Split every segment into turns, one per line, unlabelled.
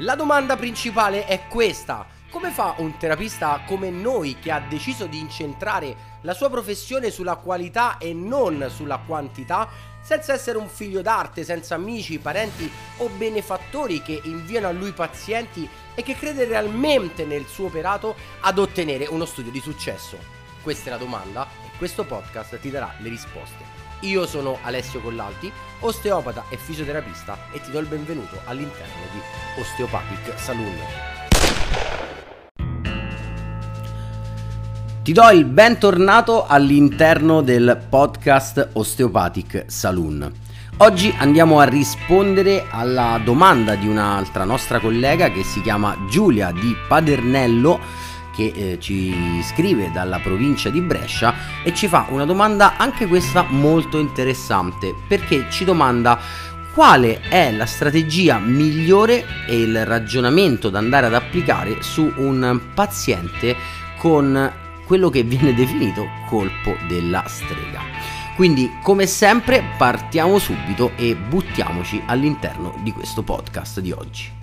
La domanda principale è questa. Come fa un terapista come noi che ha deciso di incentrare la sua professione sulla qualità e non sulla quantità, senza essere un figlio d'arte, senza amici, parenti o benefattori che inviano a lui pazienti e che crede realmente nel suo operato ad ottenere uno studio di successo? Questa è la domanda e questo podcast ti darà le risposte. Io sono Alessio Collalti, osteopata e fisioterapista e ti do il benvenuto all'interno di Osteopathic Saloon. Ti do il bentornato all'interno del podcast Osteopathic Saloon. Oggi andiamo a rispondere alla domanda di un'altra nostra collega che si chiama Giulia di Padernello che eh, ci scrive dalla provincia di Brescia e ci fa una domanda anche questa molto interessante perché ci domanda quale è la strategia migliore e il ragionamento da andare ad applicare su un paziente con quello che viene definito colpo della strega. Quindi, come sempre, partiamo subito e buttiamoci all'interno di questo podcast di oggi.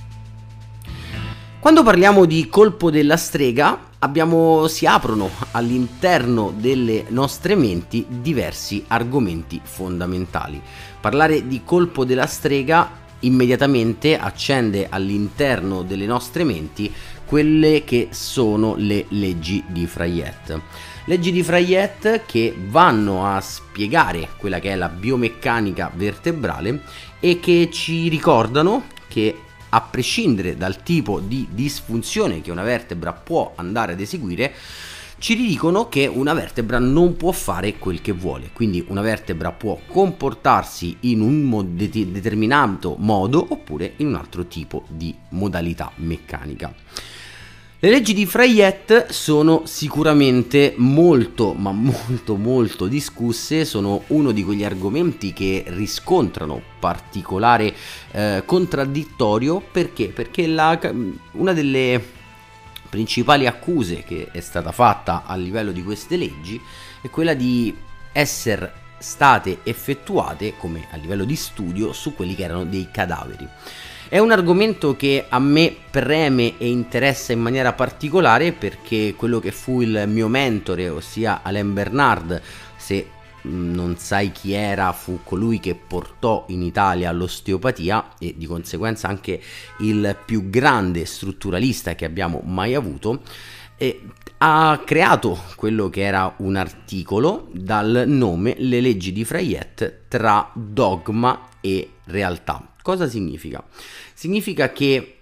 Quando parliamo di colpo della strega, abbiamo, si aprono all'interno delle nostre menti diversi argomenti fondamentali. Parlare di colpo della strega immediatamente accende all'interno delle nostre menti quelle che sono le leggi di Frayet. Leggi di Frayet che vanno a spiegare quella che è la biomeccanica vertebrale e che ci ricordano che a prescindere dal tipo di disfunzione che una vertebra può andare ad eseguire, ci dicono che una vertebra non può fare quel che vuole, quindi una vertebra può comportarsi in un determinato modo oppure in un altro tipo di modalità meccanica. Le leggi di Freyet sono sicuramente molto, ma molto, molto discusse, sono uno di quegli argomenti che riscontrano particolare eh, contraddittorio perché? Perché la, una delle principali accuse che è stata fatta a livello di queste leggi è quella di essere state effettuate come a livello di studio su quelli che erano dei cadaveri. È un argomento che a me preme e interessa in maniera particolare perché quello che fu il mio mentore, ossia Alain Bernard, se mm, non sai chi era, fu colui che portò in Italia l'osteopatia e di conseguenza anche il più grande strutturalista che abbiamo mai avuto. E ha creato quello che era un articolo dal nome Le leggi di Freyet tra dogma e realtà. Cosa significa? Significa che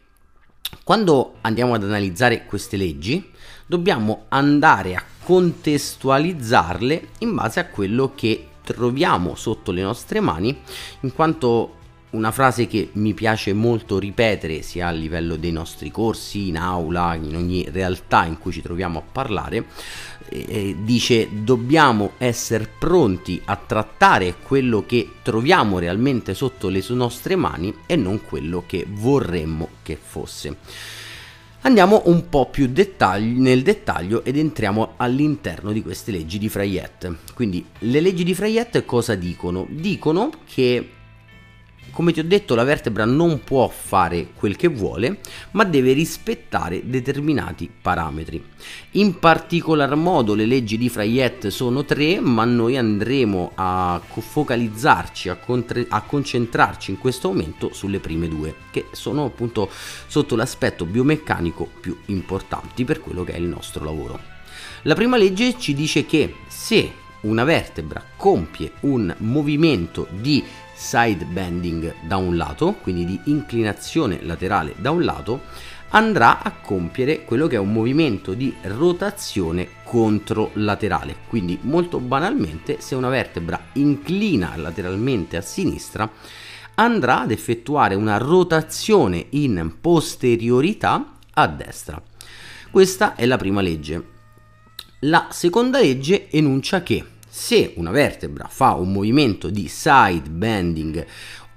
quando andiamo ad analizzare queste leggi dobbiamo andare a contestualizzarle in base a quello che troviamo sotto le nostre mani, in quanto una frase che mi piace molto ripetere sia a livello dei nostri corsi, in aula, in ogni realtà in cui ci troviamo a parlare, eh, dice dobbiamo essere pronti a trattare quello che troviamo realmente sotto le nostre mani e non quello che vorremmo che fosse. Andiamo un po' più dettagli, nel dettaglio ed entriamo all'interno di queste leggi di Freyet. Quindi le leggi di Freyet cosa dicono? Dicono che come ti ho detto, la vertebra non può fare quel che vuole, ma deve rispettare determinati parametri. In particolar modo le leggi di Frayet sono tre, ma noi andremo a focalizzarci, a, contre- a concentrarci in questo momento sulle prime due, che sono appunto sotto l'aspetto biomeccanico più importanti per quello che è il nostro lavoro. La prima legge ci dice che se una vertebra compie un movimento di side bending da un lato, quindi di inclinazione laterale da un lato, andrà a compiere quello che è un movimento di rotazione controlaterale. Quindi molto banalmente, se una vertebra inclina lateralmente a sinistra, andrà ad effettuare una rotazione in posteriorità a destra. Questa è la prima legge. La seconda legge enuncia che se una vertebra fa un movimento di side bending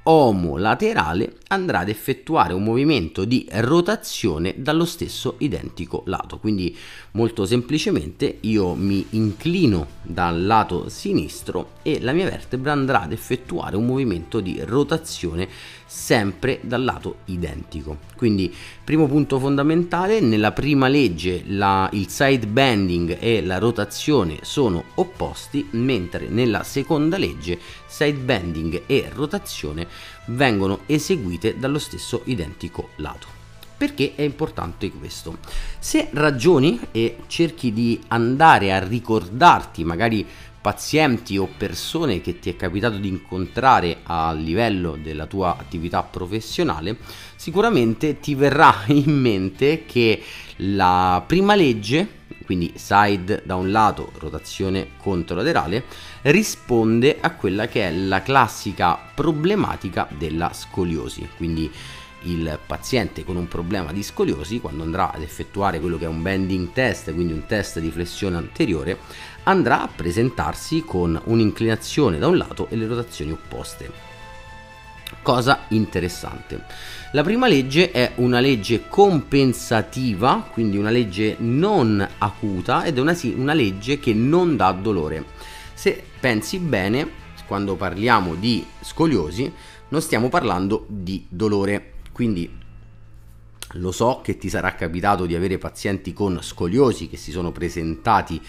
omolaterale andrà ad effettuare un movimento di rotazione dallo stesso identico lato. Quindi molto semplicemente io mi inclino dal lato sinistro e la mia vertebra andrà ad effettuare un movimento di rotazione sempre dal lato identico. Quindi, primo punto fondamentale, nella prima legge la, il side bending e la rotazione sono opposti, mentre nella seconda legge side bending e rotazione vengono eseguite dallo stesso identico lato. Perché è importante questo? Se ragioni e cerchi di andare a ricordarti magari pazienti o persone che ti è capitato di incontrare a livello della tua attività professionale, sicuramente ti verrà in mente che la prima legge, quindi side da un lato, rotazione controlaterale, risponde a quella che è la classica problematica della scoliosi. Quindi il paziente con un problema di scoliosi, quando andrà ad effettuare quello che è un bending test, quindi un test di flessione anteriore, andrà a presentarsi con un'inclinazione da un lato e le rotazioni opposte. Cosa interessante. La prima legge è una legge compensativa, quindi una legge non acuta ed è una, una legge che non dà dolore. Se pensi bene, quando parliamo di scoliosi, non stiamo parlando di dolore. Quindi lo so che ti sarà capitato di avere pazienti con scoliosi che si sono presentati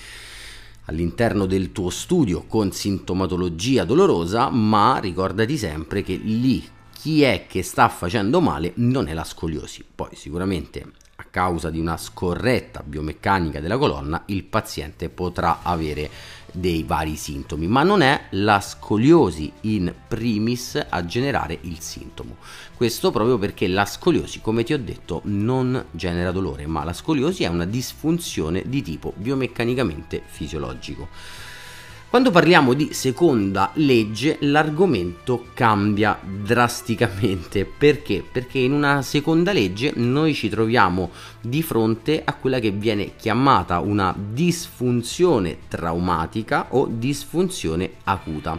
all'interno del tuo studio con sintomatologia dolorosa, ma ricordati sempre che lì chi è che sta facendo male non è la scoliosi. Poi sicuramente causa di una scorretta biomeccanica della colonna il paziente potrà avere dei vari sintomi, ma non è la scoliosi in primis a generare il sintomo. Questo proprio perché la scoliosi, come ti ho detto, non genera dolore, ma la scoliosi è una disfunzione di tipo biomeccanicamente fisiologico. Quando parliamo di seconda legge l'argomento cambia drasticamente perché? Perché in una seconda legge noi ci troviamo di fronte a quella che viene chiamata una disfunzione traumatica o disfunzione acuta.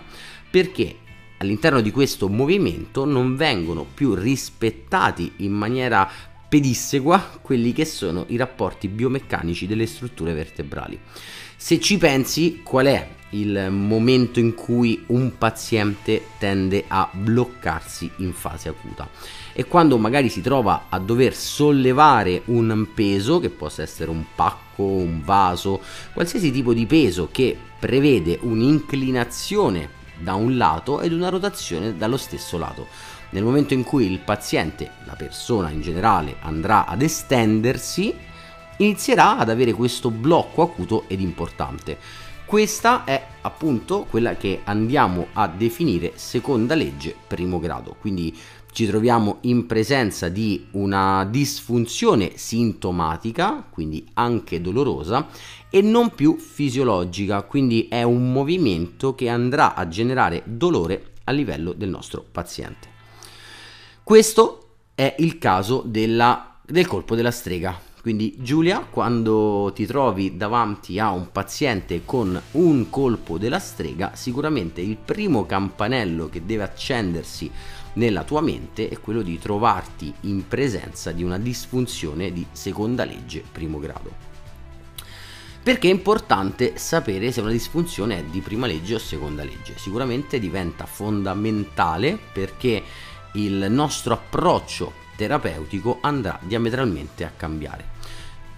Perché all'interno di questo movimento non vengono più rispettati in maniera pedissegua quelli che sono i rapporti biomeccanici delle strutture vertebrali. Se ci pensi, qual è il momento in cui un paziente tende a bloccarsi in fase acuta? E quando magari si trova a dover sollevare un peso, che possa essere un pacco, un vaso, qualsiasi tipo di peso che prevede un'inclinazione da un lato ed una rotazione dallo stesso lato. Nel momento in cui il paziente, la persona in generale, andrà ad estendersi, inizierà ad avere questo blocco acuto ed importante. Questa è appunto quella che andiamo a definire seconda legge primo grado, quindi ci troviamo in presenza di una disfunzione sintomatica, quindi anche dolorosa, e non più fisiologica, quindi è un movimento che andrà a generare dolore a livello del nostro paziente. Questo è il caso della, del colpo della strega, quindi Giulia, quando ti trovi davanti a un paziente con un colpo della strega, sicuramente il primo campanello che deve accendersi nella tua mente è quello di trovarti in presenza di una disfunzione di seconda legge primo grado. Perché è importante sapere se una disfunzione è di prima legge o seconda legge. Sicuramente diventa fondamentale perché il nostro approccio terapeutico andrà diametralmente a cambiare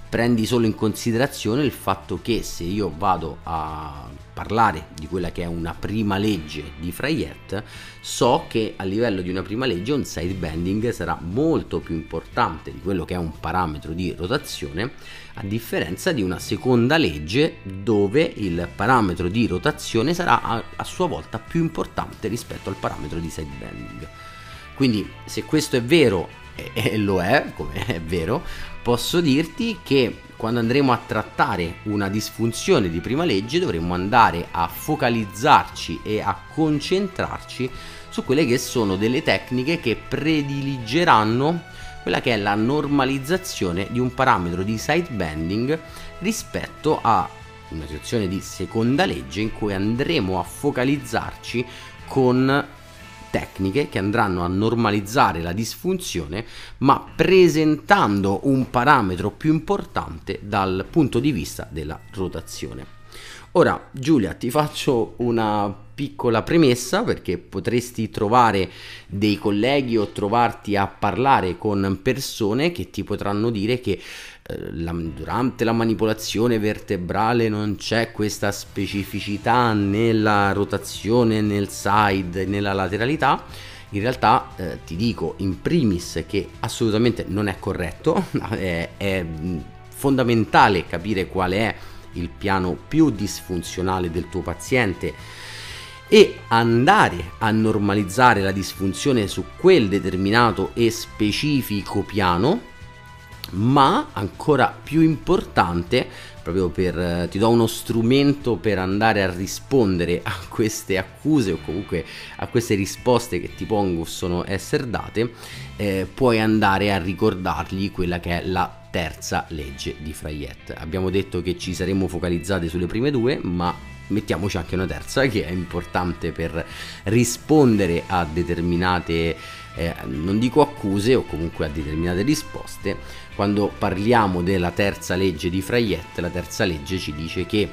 prendi solo in considerazione il fatto che se io vado a parlare di quella che è una prima legge di Freyet, so che a livello di una prima legge un side bending sarà molto più importante di quello che è un parametro di rotazione, a differenza di una seconda legge dove il parametro di rotazione sarà a, a sua volta più importante rispetto al parametro di side bending. Quindi se questo è vero e lo è, come è vero, posso dirti che quando andremo a trattare una disfunzione di prima legge dovremo andare a focalizzarci e a concentrarci su quelle che sono delle tecniche che prediligeranno quella che è la normalizzazione di un parametro di side bending rispetto a una situazione di seconda legge in cui andremo a focalizzarci con tecniche che andranno a normalizzare la disfunzione ma presentando un parametro più importante dal punto di vista della rotazione. Ora Giulia ti faccio una piccola premessa perché potresti trovare dei colleghi o trovarti a parlare con persone che ti potranno dire che la, durante la manipolazione vertebrale non c'è questa specificità nella rotazione, nel side, nella lateralità. In realtà eh, ti dico in primis che assolutamente non è corretto, è, è fondamentale capire qual è il piano più disfunzionale del tuo paziente e andare a normalizzare la disfunzione su quel determinato e specifico piano, ma ancora più importante, proprio per ti do uno strumento per andare a rispondere a queste accuse o comunque a queste risposte che ti possono essere date, eh, puoi andare a ricordargli quella che è la terza legge di Frayet. Abbiamo detto che ci saremmo focalizzati sulle prime due, ma mettiamoci anche una terza che è importante per rispondere a determinate, eh, non dico accuse o comunque a determinate risposte. Quando parliamo della terza legge di Frayet, la terza legge ci dice che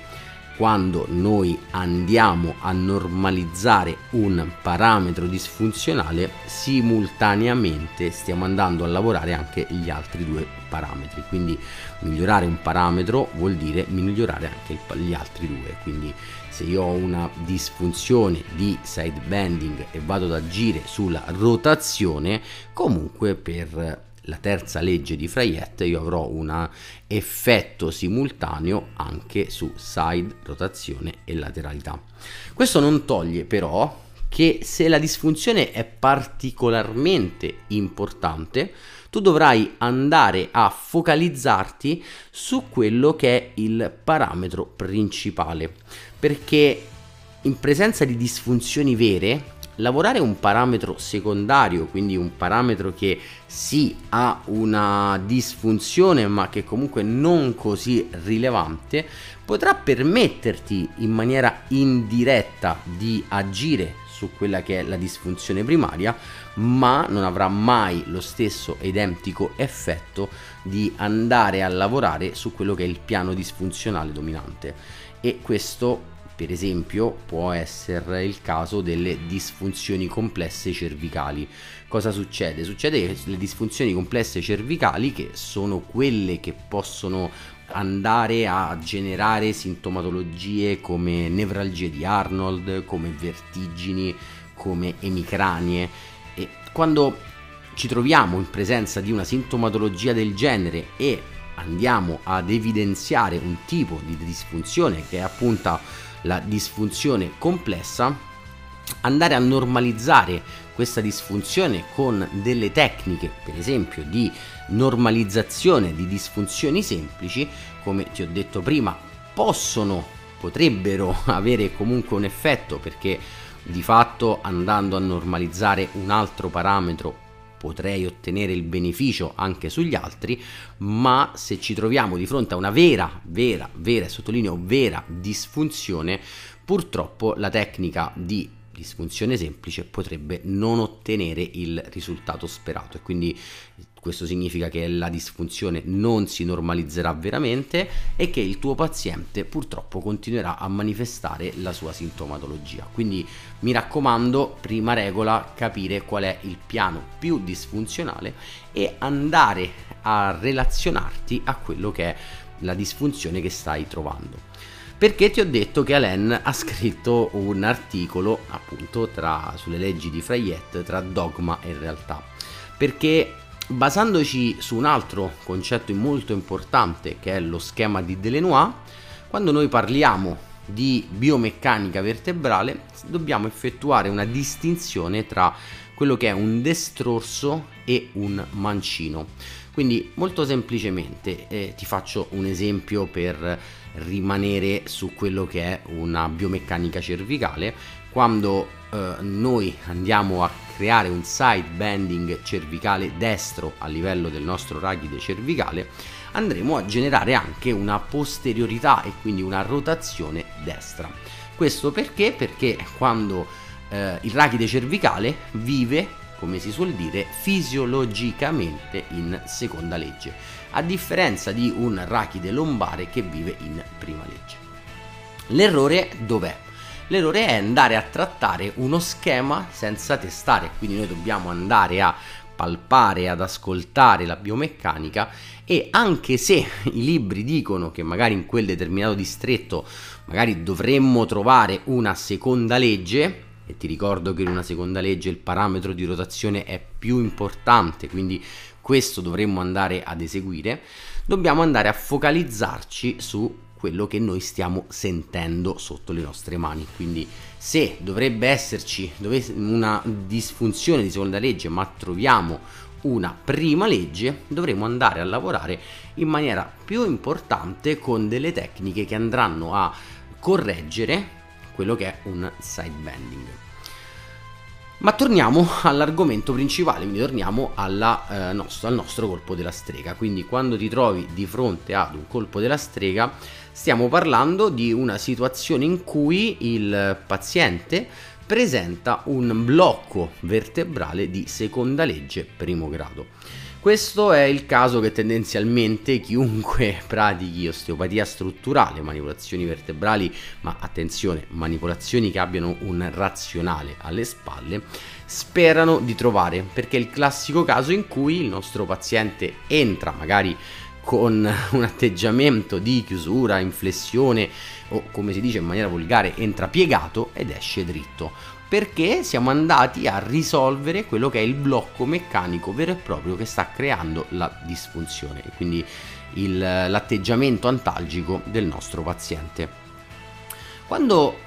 quando noi andiamo a normalizzare un parametro disfunzionale, simultaneamente stiamo andando a lavorare anche gli altri due parametri. Quindi migliorare un parametro vuol dire migliorare anche gli altri due. Quindi se io ho una disfunzione di side bending e vado ad agire sulla rotazione, comunque per la terza legge di Freyet io avrò un effetto simultaneo anche su side, rotazione e lateralità. Questo non toglie però che se la disfunzione è particolarmente importante, tu dovrai andare a focalizzarti su quello che è il parametro principale, perché in presenza di disfunzioni vere lavorare un parametro secondario, quindi un parametro che sì ha una disfunzione ma che comunque non così rilevante, potrà permetterti in maniera indiretta di agire su quella che è la disfunzione primaria, ma non avrà mai lo stesso identico effetto di andare a lavorare su quello che è il piano disfunzionale dominante. E questo per esempio può essere il caso delle disfunzioni complesse cervicali. Cosa succede? Succede che le disfunzioni complesse cervicali, che sono quelle che possono andare a generare sintomatologie come nevralgie di Arnold, come vertigini, come emicranie e quando ci troviamo in presenza di una sintomatologia del genere e andiamo ad evidenziare un tipo di disfunzione che è appunto la disfunzione complessa, andare a normalizzare questa disfunzione con delle tecniche, per esempio di normalizzazione di disfunzioni semplici, come ti ho detto prima, possono, potrebbero avere comunque un effetto perché di fatto andando a normalizzare un altro parametro potrei ottenere il beneficio anche sugli altri, ma se ci troviamo di fronte a una vera, vera, vera, sottolineo vera disfunzione, purtroppo la tecnica di disfunzione semplice potrebbe non ottenere il risultato sperato. E quindi questo significa che la disfunzione non si normalizzerà veramente e che il tuo paziente purtroppo continuerà a manifestare la sua sintomatologia. Quindi mi raccomando, prima regola, capire qual è il piano più disfunzionale e andare a relazionarti a quello che è la disfunzione che stai trovando perché ti ho detto che Alain ha scritto un articolo appunto tra, sulle leggi di Freyet tra dogma e realtà perché basandoci su un altro concetto molto importante che è lo schema di Delenois, quando noi parliamo di biomeccanica vertebrale dobbiamo effettuare una distinzione tra quello che è un destrorso e un mancino. Quindi molto semplicemente eh, ti faccio un esempio per rimanere su quello che è una biomeccanica cervicale. Quando eh, noi andiamo a creare un side bending cervicale destro a livello del nostro rachide cervicale, andremo a generare anche una posteriorità e quindi una rotazione destra. Questo perché? Perché quando eh, il rachide cervicale vive, come si suol dire, fisiologicamente in seconda legge, a differenza di un rachide lombare che vive in prima legge. L'errore dov'è? L'errore è andare a trattare uno schema senza testare, quindi noi dobbiamo andare a palpare, ad ascoltare la biomeccanica e anche se i libri dicono che magari in quel determinato distretto magari dovremmo trovare una seconda legge, e ti ricordo che in una seconda legge il parametro di rotazione è più importante, quindi questo dovremmo andare ad eseguire, dobbiamo andare a focalizzarci su quello che noi stiamo sentendo sotto le nostre mani. Quindi se dovrebbe esserci una disfunzione di seconda legge, ma troviamo una prima legge, dovremo andare a lavorare in maniera più importante con delle tecniche che andranno a correggere quello che è un side bending. Ma torniamo all'argomento principale, quindi torniamo alla, eh, nostro, al nostro colpo della strega. Quindi quando ti trovi di fronte ad un colpo della strega, stiamo parlando di una situazione in cui il paziente presenta un blocco vertebrale di seconda legge primo grado. Questo è il caso che tendenzialmente chiunque pratichi osteopatia strutturale, manipolazioni vertebrali, ma attenzione, manipolazioni che abbiano un razionale alle spalle, sperano di trovare, perché è il classico caso in cui il nostro paziente entra magari con un atteggiamento di chiusura, inflessione o come si dice in maniera volgare entra piegato ed esce dritto perché siamo andati a risolvere quello che è il blocco meccanico vero e proprio che sta creando la disfunzione, quindi il, l'atteggiamento antalgico del nostro paziente. Quando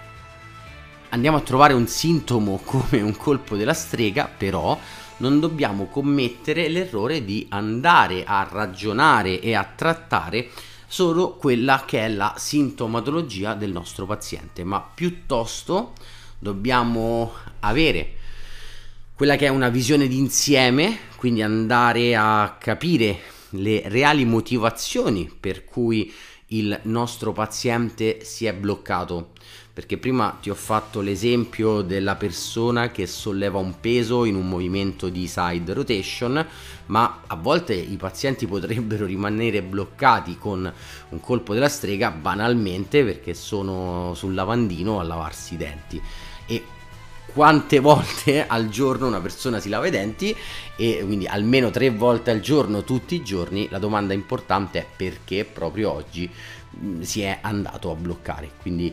andiamo a trovare un sintomo come un colpo della strega, però non dobbiamo commettere l'errore di andare a ragionare e a trattare solo quella che è la sintomatologia del nostro paziente, ma piuttosto dobbiamo avere quella che è una visione d'insieme, quindi andare a capire le reali motivazioni per cui il nostro paziente si è bloccato. Perché prima ti ho fatto l'esempio della persona che solleva un peso in un movimento di side rotation, ma a volte i pazienti potrebbero rimanere bloccati con un colpo della strega banalmente perché sono sul lavandino a lavarsi i denti e quante volte al giorno una persona si lava i denti e quindi almeno tre volte al giorno tutti i giorni la domanda importante è perché proprio oggi mm, si è andato a bloccare. Quindi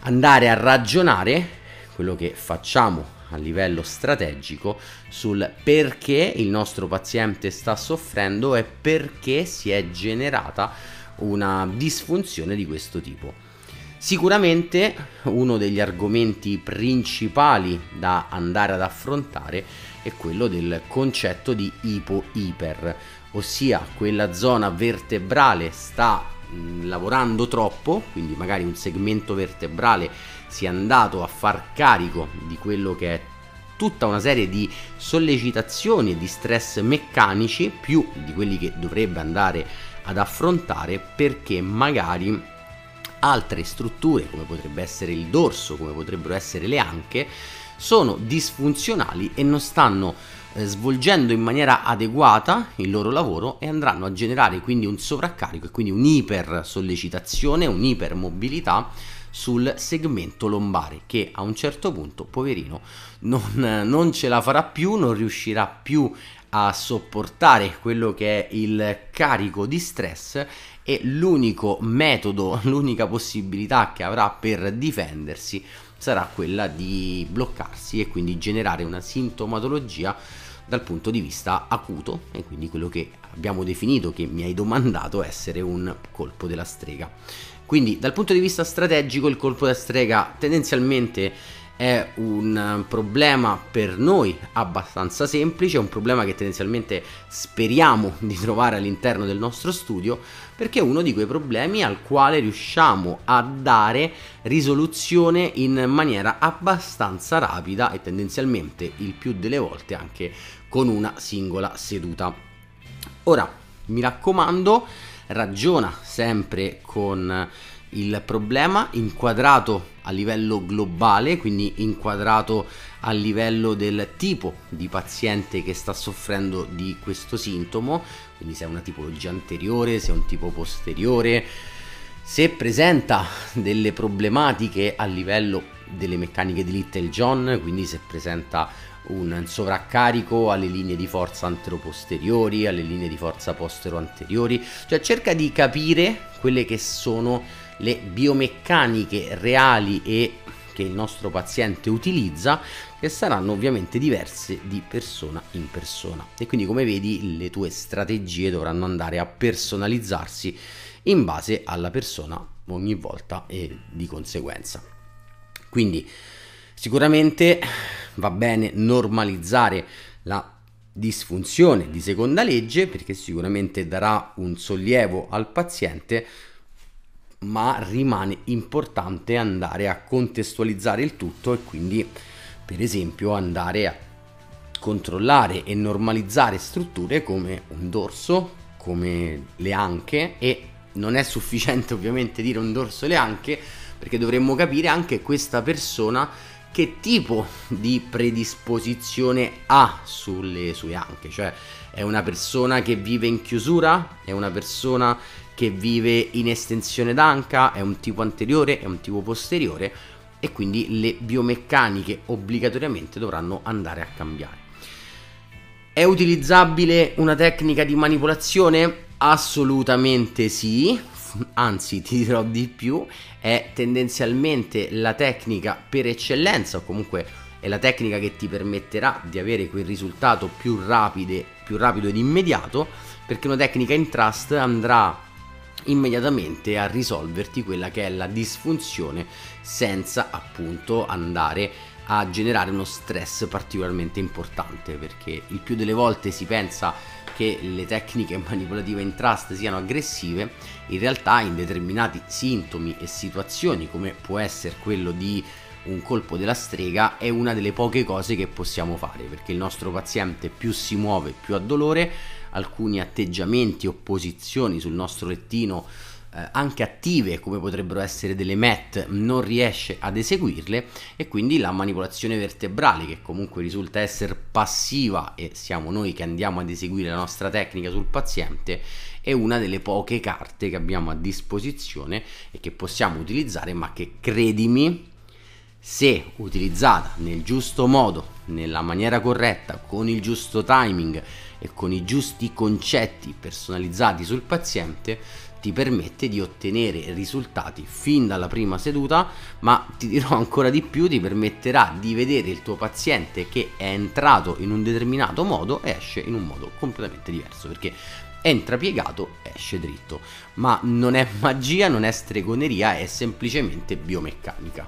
andare a ragionare quello che facciamo a livello strategico sul perché il nostro paziente sta soffrendo e perché si è generata una disfunzione di questo tipo Sicuramente uno degli argomenti principali da andare ad affrontare è quello del concetto di ipo-iper, ossia quella zona vertebrale sta mh, lavorando troppo, quindi magari un segmento vertebrale si è andato a far carico di quello che è tutta una serie di sollecitazioni e di stress meccanici più di quelli che dovrebbe andare ad affrontare perché magari altre strutture come potrebbe essere il dorso, come potrebbero essere le anche, sono disfunzionali e non stanno eh, svolgendo in maniera adeguata il loro lavoro e andranno a generare quindi un sovraccarico e quindi un'iper sollecitazione, un'ipermobilità sul segmento lombare che a un certo punto, poverino, non, non ce la farà più, non riuscirà più a sopportare quello che è il carico di stress e l'unico metodo, l'unica possibilità che avrà per difendersi sarà quella di bloccarsi e quindi generare una sintomatologia dal punto di vista acuto e quindi quello che abbiamo definito che mi hai domandato essere un colpo della strega. Quindi dal punto di vista strategico il colpo della strega tendenzialmente è un problema per noi abbastanza semplice, è un problema che tendenzialmente speriamo di trovare all'interno del nostro studio, perché è uno di quei problemi al quale riusciamo a dare risoluzione in maniera abbastanza rapida e tendenzialmente il più delle volte anche con una singola seduta. Ora, mi raccomando, ragiona sempre con il problema inquadrato a livello globale, quindi inquadrato a livello del tipo di paziente che sta soffrendo di questo sintomo, quindi se è una tipologia anteriore, se è un tipo posteriore, se presenta delle problematiche a livello delle meccaniche di Little John, quindi se presenta un sovraccarico alle linee di forza anteroposteriori, alle linee di forza postero-anteriori, cioè cerca di capire quelle che sono le biomeccaniche reali e che il nostro paziente utilizza che saranno ovviamente diverse di persona in persona. E quindi come vedi le tue strategie dovranno andare a personalizzarsi in base alla persona ogni volta e di conseguenza. Quindi sicuramente va bene normalizzare la disfunzione di seconda legge perché sicuramente darà un sollievo al paziente ma rimane importante andare a contestualizzare il tutto e quindi per esempio andare a controllare e normalizzare strutture come un dorso, come le anche e non è sufficiente ovviamente dire un dorso e le anche perché dovremmo capire anche questa persona che tipo di predisposizione ha sulle sue anche, cioè è una persona che vive in chiusura, è una persona che vive in estensione d'anca, è un tipo anteriore, è un tipo posteriore e quindi le biomeccaniche obbligatoriamente dovranno andare a cambiare. È utilizzabile una tecnica di manipolazione? Assolutamente sì, anzi ti dirò di più, è tendenzialmente la tecnica per eccellenza o comunque è la tecnica che ti permetterà di avere quel risultato più, rapide, più rapido ed immediato perché una tecnica in trust andrà immediatamente a risolverti quella che è la disfunzione senza appunto andare a generare uno stress particolarmente importante perché il più delle volte si pensa che le tecniche manipolative in trust siano aggressive in realtà in determinati sintomi e situazioni come può essere quello di un colpo della strega è una delle poche cose che possiamo fare perché il nostro paziente più si muove più ha dolore alcuni atteggiamenti o posizioni sul nostro lettino eh, anche attive come potrebbero essere delle MET non riesce ad eseguirle e quindi la manipolazione vertebrale che comunque risulta essere passiva e siamo noi che andiamo ad eseguire la nostra tecnica sul paziente è una delle poche carte che abbiamo a disposizione e che possiamo utilizzare ma che credimi se utilizzata nel giusto modo, nella maniera corretta, con il giusto timing e con i giusti concetti personalizzati sul paziente, ti permette di ottenere risultati fin dalla prima seduta, ma ti dirò ancora di più, ti permetterà di vedere il tuo paziente che è entrato in un determinato modo e esce in un modo completamente diverso, perché entra piegato, esce dritto, ma non è magia, non è stregoneria, è semplicemente biomeccanica.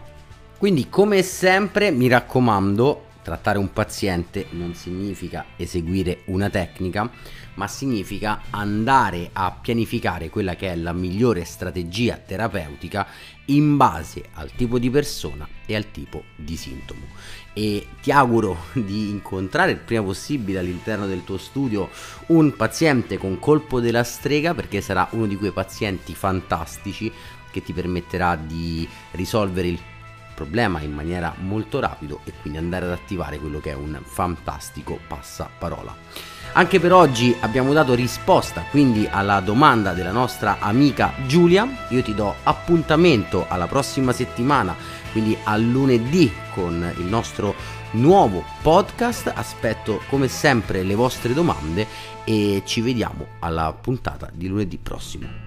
Quindi come sempre mi raccomando, trattare un paziente non significa eseguire una tecnica, ma significa andare a pianificare quella che è la migliore strategia terapeutica in base al tipo di persona e al tipo di sintomo. E ti auguro di incontrare il prima possibile all'interno del tuo studio un paziente con colpo della strega perché sarà uno di quei pazienti fantastici che ti permetterà di risolvere il problema in maniera molto rapido e quindi andare ad attivare quello che è un fantastico passaparola. Anche per oggi abbiamo dato risposta quindi alla domanda della nostra amica Giulia. Io ti do appuntamento alla prossima settimana, quindi a lunedì con il nostro nuovo podcast. Aspetto come sempre le vostre domande e ci vediamo alla puntata di lunedì prossimo.